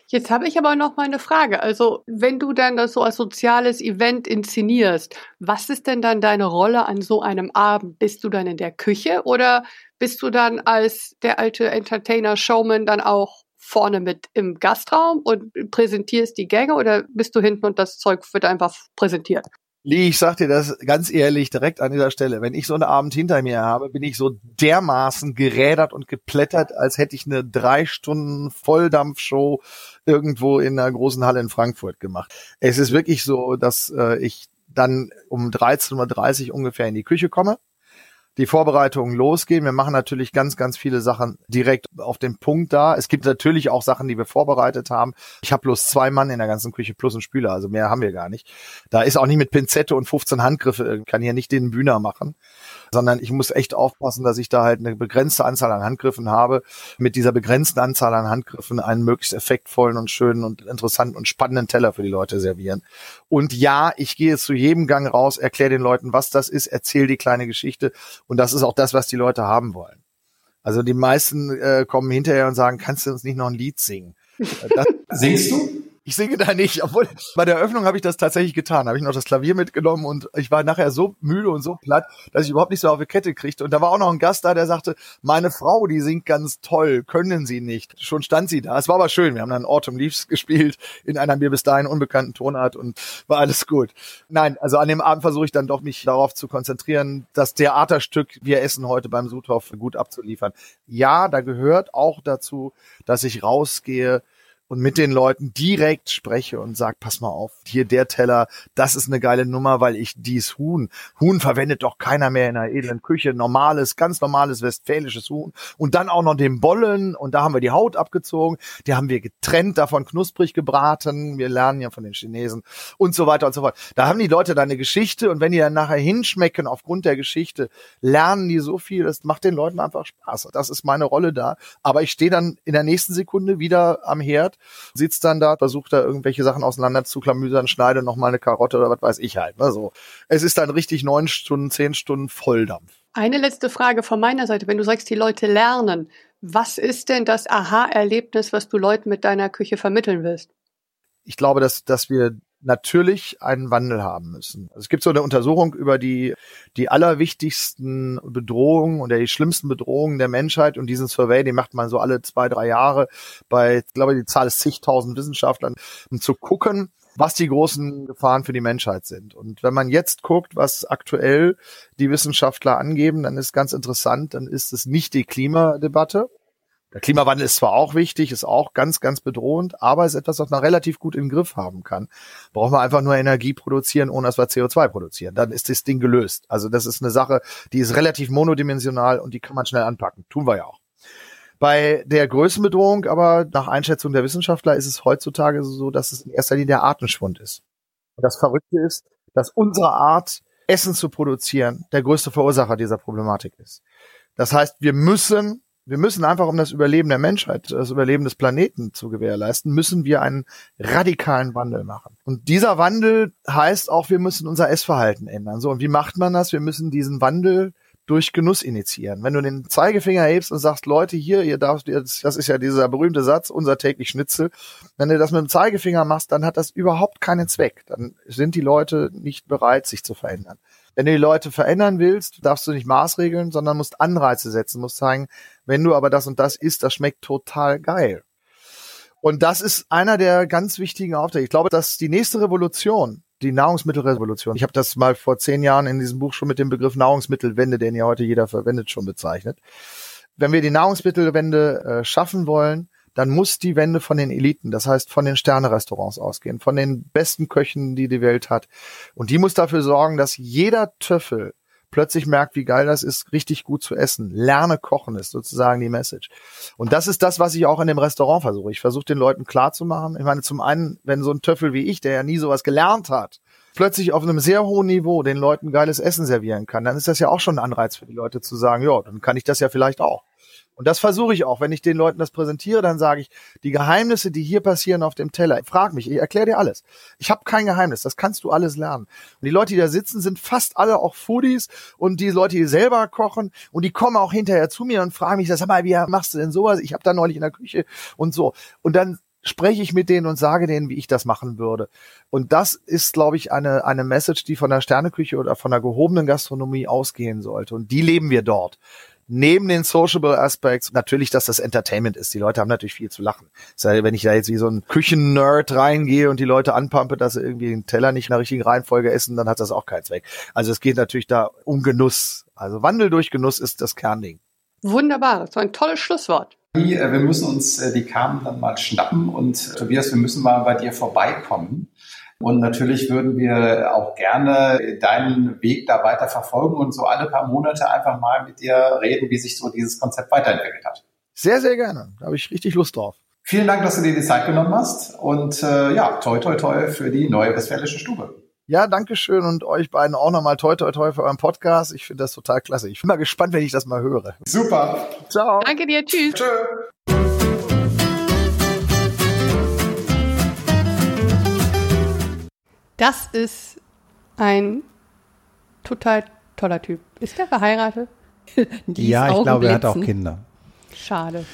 Jetzt habe ich aber noch mal eine Frage. Also, wenn du dann das so als soziales Event inszenierst, was ist denn dann deine Rolle an so einem Abend? Bist du dann in der Küche oder bist du dann als der alte Entertainer Showman dann auch vorne mit im Gastraum und präsentierst die Gänge oder bist du hinten und das Zeug wird einfach präsentiert? Lee, ich sag dir das ganz ehrlich direkt an dieser Stelle. Wenn ich so einen Abend hinter mir habe, bin ich so dermaßen gerädert und geplättert, als hätte ich eine drei Stunden Volldampfshow irgendwo in einer großen Halle in Frankfurt gemacht. Es ist wirklich so, dass äh, ich dann um 13.30 Uhr ungefähr in die Küche komme die Vorbereitungen losgehen. Wir machen natürlich ganz, ganz viele Sachen direkt auf den Punkt da. Es gibt natürlich auch Sachen, die wir vorbereitet haben. Ich habe bloß zwei Mann in der ganzen Küche plus einen Spüler, also mehr haben wir gar nicht. Da ist auch nicht mit Pinzette und 15 Handgriffe, ich kann hier nicht den Bühner machen sondern ich muss echt aufpassen, dass ich da halt eine begrenzte Anzahl an Handgriffen habe, mit dieser begrenzten Anzahl an Handgriffen einen möglichst effektvollen und schönen und interessanten und spannenden Teller für die Leute servieren. Und ja, ich gehe zu jedem Gang raus, erkläre den Leuten, was das ist, erzähle die kleine Geschichte und das ist auch das, was die Leute haben wollen. Also die meisten äh, kommen hinterher und sagen, kannst du uns nicht noch ein Lied singen? Das, Singst du? Ich singe da nicht, obwohl bei der Eröffnung habe ich das tatsächlich getan. Habe ich noch das Klavier mitgenommen und ich war nachher so müde und so platt, dass ich überhaupt nicht so auf die Kette kriegte. Und da war auch noch ein Gast da, der sagte, meine Frau, die singt ganz toll, können Sie nicht. Schon stand sie da. Es war aber schön. Wir haben dann Autumn Leaves gespielt in einer mir bis dahin unbekannten Tonart und war alles gut. Nein, also an dem Abend versuche ich dann doch mich darauf zu konzentrieren, das Theaterstück Wir essen heute beim Sudhof gut abzuliefern. Ja, da gehört auch dazu, dass ich rausgehe und mit den Leuten direkt spreche und sag, pass mal auf, hier der Teller, das ist eine geile Nummer, weil ich dies Huhn, Huhn verwendet doch keiner mehr in einer edlen Küche, normales, ganz normales westfälisches Huhn. Und dann auch noch den Bollen. Und da haben wir die Haut abgezogen, die haben wir getrennt, davon knusprig gebraten, wir lernen ja von den Chinesen. Und so weiter und so fort. Da haben die Leute dann eine Geschichte. Und wenn die dann nachher hinschmecken aufgrund der Geschichte, lernen die so viel, das macht den Leuten einfach Spaß. Das ist meine Rolle da, aber ich stehe dann in der nächsten Sekunde wieder am Herd, sitzt dann da, versucht da irgendwelche Sachen auseinander zu klamüsern, schneide noch mal eine Karotte oder was weiß ich halt. Ne, so. Es ist dann richtig neun Stunden, zehn Stunden Volldampf. Eine letzte Frage von meiner Seite. Wenn du sagst, die Leute lernen, was ist denn das Aha-Erlebnis, was du Leuten mit deiner Küche vermitteln willst? Ich glaube, dass, dass wir natürlich einen Wandel haben müssen. Also es gibt so eine Untersuchung über die, die allerwichtigsten Bedrohungen oder die schlimmsten Bedrohungen der Menschheit und diesen Survey, den macht man so alle zwei, drei Jahre bei, ich glaube, die Zahl ist zigtausend Wissenschaftlern, um zu gucken, was die großen Gefahren für die Menschheit sind. Und wenn man jetzt guckt, was aktuell die Wissenschaftler angeben, dann ist ganz interessant, dann ist es nicht die Klimadebatte, der Klimawandel ist zwar auch wichtig, ist auch ganz, ganz bedrohend, aber ist etwas, was man relativ gut im Griff haben kann. Braucht man einfach nur Energie produzieren, ohne dass wir CO2 produzieren. Dann ist das Ding gelöst. Also das ist eine Sache, die ist relativ monodimensional und die kann man schnell anpacken. Tun wir ja auch. Bei der Größenbedrohung aber nach Einschätzung der Wissenschaftler ist es heutzutage so, dass es in erster Linie der Artenschwund ist. Und das Verrückte ist, dass unsere Art, Essen zu produzieren, der größte Verursacher dieser Problematik ist. Das heißt, wir müssen wir müssen einfach, um das Überleben der Menschheit, das Überleben des Planeten zu gewährleisten, müssen wir einen radikalen Wandel machen. Und dieser Wandel heißt auch, wir müssen unser Essverhalten ändern. So, und wie macht man das? Wir müssen diesen Wandel durch Genuss initiieren. Wenn du den Zeigefinger hebst und sagst, Leute, hier, ihr darfst jetzt, das ist ja dieser berühmte Satz, unser täglich Schnitzel. Wenn du das mit dem Zeigefinger machst, dann hat das überhaupt keinen Zweck. Dann sind die Leute nicht bereit, sich zu verändern. Wenn du die Leute verändern willst, darfst du nicht Maßregeln, sondern musst Anreize setzen, musst sagen, wenn du aber das und das isst, das schmeckt total geil. Und das ist einer der ganz wichtigen Aufträge. Ich glaube, dass die nächste Revolution, die Nahrungsmittelrevolution, ich habe das mal vor zehn Jahren in diesem Buch schon mit dem Begriff Nahrungsmittelwende, den ja heute jeder verwendet, schon bezeichnet. Wenn wir die Nahrungsmittelwende äh, schaffen wollen, dann muss die Wende von den Eliten, das heißt von den Sternerestaurants ausgehen, von den besten Köchen, die die Welt hat. Und die muss dafür sorgen, dass jeder Töffel plötzlich merkt, wie geil das ist, richtig gut zu essen. Lerne kochen ist sozusagen die Message. Und das ist das, was ich auch in dem Restaurant versuche. Ich versuche den Leuten klarzumachen. Ich meine, zum einen, wenn so ein Töffel wie ich, der ja nie sowas gelernt hat, plötzlich auf einem sehr hohen Niveau den Leuten geiles Essen servieren kann, dann ist das ja auch schon ein Anreiz für die Leute zu sagen, ja, dann kann ich das ja vielleicht auch. Und das versuche ich auch. Wenn ich den Leuten das präsentiere, dann sage ich, die Geheimnisse, die hier passieren auf dem Teller, frag mich, ich erkläre dir alles. Ich habe kein Geheimnis, das kannst du alles lernen. Und die Leute, die da sitzen, sind fast alle auch Foodies und die Leute, die selber kochen und die kommen auch hinterher zu mir und fragen mich, sag mal, wie machst du denn sowas? Ich habe da neulich in der Küche und so. Und dann spreche ich mit denen und sage denen, wie ich das machen würde. Und das ist, glaube ich, eine, eine Message, die von der Sterneküche oder von der gehobenen Gastronomie ausgehen sollte. Und die leben wir dort neben den Sociable Aspects natürlich, dass das Entertainment ist. Die Leute haben natürlich viel zu lachen. Das heißt, wenn ich da jetzt wie so ein Küchen-Nerd reingehe und die Leute anpumpe, dass sie irgendwie den Teller nicht in der richtigen Reihenfolge essen, dann hat das auch keinen Zweck. Also es geht natürlich da um Genuss. Also Wandel durch Genuss ist das Kernding. Wunderbar, das war ein tolles Schlusswort. Äh, wir müssen uns äh, die Kamen dann mal schnappen und Tobias, wir müssen mal bei dir vorbeikommen. Und natürlich würden wir auch gerne deinen Weg da weiter verfolgen und so alle paar Monate einfach mal mit dir reden, wie sich so dieses Konzept weiterentwickelt hat. Sehr, sehr gerne. Da habe ich richtig Lust drauf. Vielen Dank, dass du dir die Zeit genommen hast und äh, ja, toi toi toi für die neue Westfälische Stube. Ja, danke schön und euch beiden auch nochmal toi toi toi für euren Podcast. Ich finde das total klasse. Ich bin mal gespannt, wenn ich das mal höre. Super. Ciao. Danke dir. Tschüss. Tschö. Das ist ein total toller Typ. Ist der verheiratet? ja, ich glaube, er hat auch Kinder. Schade.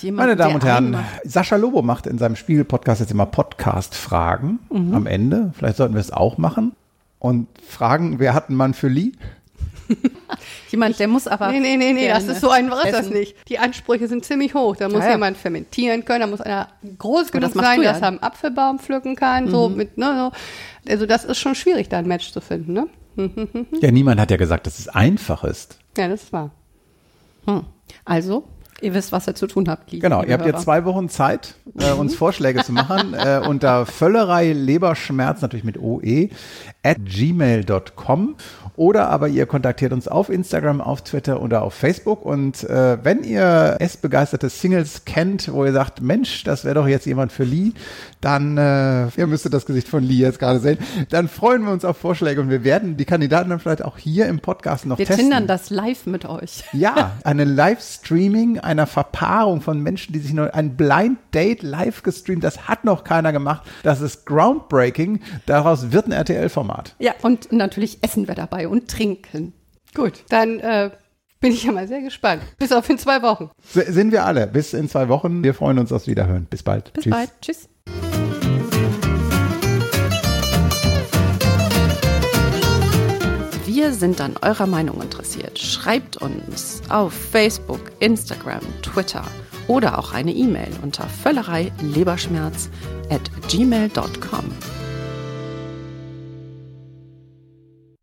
Jemand, Meine Damen und Herren, Sascha Lobo macht in seinem Spiegel-Podcast jetzt immer Podcast-Fragen mhm. am Ende. Vielleicht sollten wir es auch machen. Und fragen, wer hat einen Mann für Lee? jemand, der muss aber. Nee, nee, nee, nee, das ist so ein ist das nicht. Die Ansprüche sind ziemlich hoch. Da muss ja, ja. jemand fermentieren können, da muss einer groß genug das sein, dass er einen Apfelbaum pflücken kann, mhm. so mit, ne, so. Also das ist schon schwierig, da ein Match zu finden, ne? ja, niemand hat ja gesagt, dass es einfach ist. Ja, das ist wahr. Hm. Also, Ihr wisst, was ihr zu tun habt. Liebe genau, ihr habt jetzt zwei Wochen Zeit, äh, uns Vorschläge zu machen äh, unter Völlerei Leberschmerz, natürlich mit OE, at gmail.com oder aber ihr kontaktiert uns auf Instagram, auf Twitter oder auf Facebook und äh, wenn ihr essbegeisterte Singles kennt, wo ihr sagt, Mensch, das wäre doch jetzt jemand für Lee, dann, äh, ihr müsstet das Gesicht von Lee jetzt gerade sehen, dann freuen wir uns auf Vorschläge und wir werden die Kandidaten dann vielleicht auch hier im Podcast noch wir testen. Wir tindern das live mit euch. Ja, eine Livestreaming einer Verpaarung von Menschen, die sich nur ein Blind Date live gestreamt, das hat noch keiner gemacht. Das ist groundbreaking. Daraus wird ein RTL-Format. Ja, und natürlich essen wir dabei und trinken. Gut, dann äh, bin ich ja mal sehr gespannt. Bis auf in zwei Wochen. S sind wir alle. Bis in zwei Wochen. Wir freuen uns aufs Wiederhören. Bis bald. Bis Tschüss. bald. Tschüss. Wir sind an eurer Meinung interessiert. Schreibt uns auf Facebook, Instagram, Twitter oder auch eine E-Mail unter völlerei leberschmerz at gmail.com.